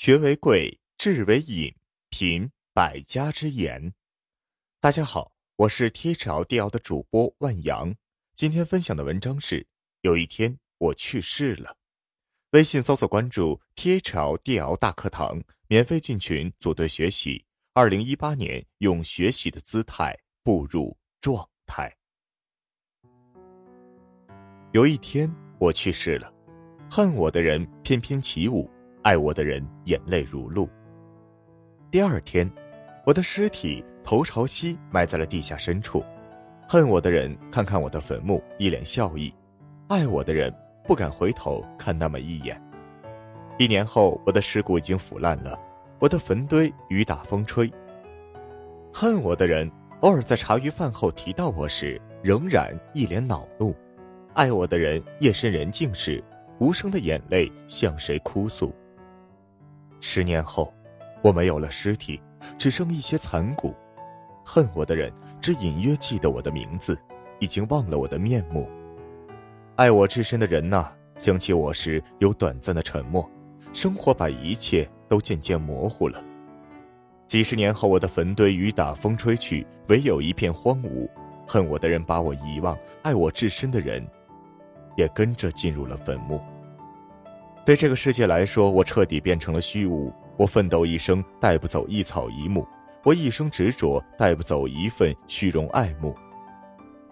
学为贵，智为引，品百家之言。大家好，我是 THL 的主播万阳。今天分享的文章是：有一天我去世了。微信搜索关注 THL 大课堂，免费进群组队学习。二零一八年，用学习的姿态步入状态。有一天我去世了，恨我的人翩翩起舞。爱我的人眼泪如露。第二天，我的尸体头朝西埋在了地下深处。恨我的人看看我的坟墓，一脸笑意；爱我的人不敢回头看那么一眼。一年后，我的尸骨已经腐烂了，我的坟堆雨打风吹。恨我的人偶尔在茶余饭后提到我时，仍然一脸恼怒；爱我的人夜深人静时，无声的眼泪向谁哭诉？十年后，我没有了尸体，只剩一些残骨。恨我的人只隐约记得我的名字，已经忘了我的面目。爱我至深的人呐，想起我时有短暂的沉默。生活把一切都渐渐模糊了。几十年后，我的坟堆雨打风吹去，唯有一片荒芜。恨我的人把我遗忘，爱我至深的人，也跟着进入了坟墓。对这个世界来说，我彻底变成了虚无。我奋斗一生，带不走一草一木；我一生执着，带不走一份虚荣爱慕。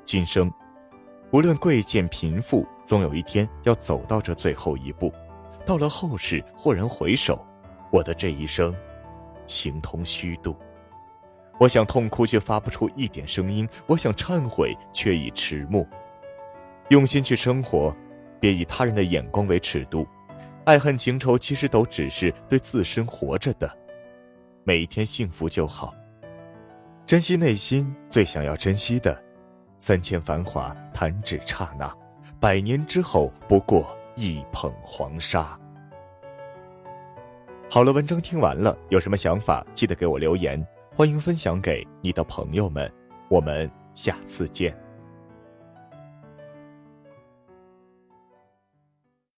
今生，无论贵贱贫富，总有一天要走到这最后一步。到了后世，豁然回首，我的这一生，形同虚度。我想痛哭，却发不出一点声音；我想忏悔，却已迟暮。用心去生活，别以他人的眼光为尺度。爱恨情仇，其实都只是对自身活着的，每一天幸福就好。珍惜内心最想要珍惜的，三千繁华弹指刹那，百年之后不过一捧黄沙。好了，文章听完了，有什么想法记得给我留言，欢迎分享给你的朋友们，我们下次见。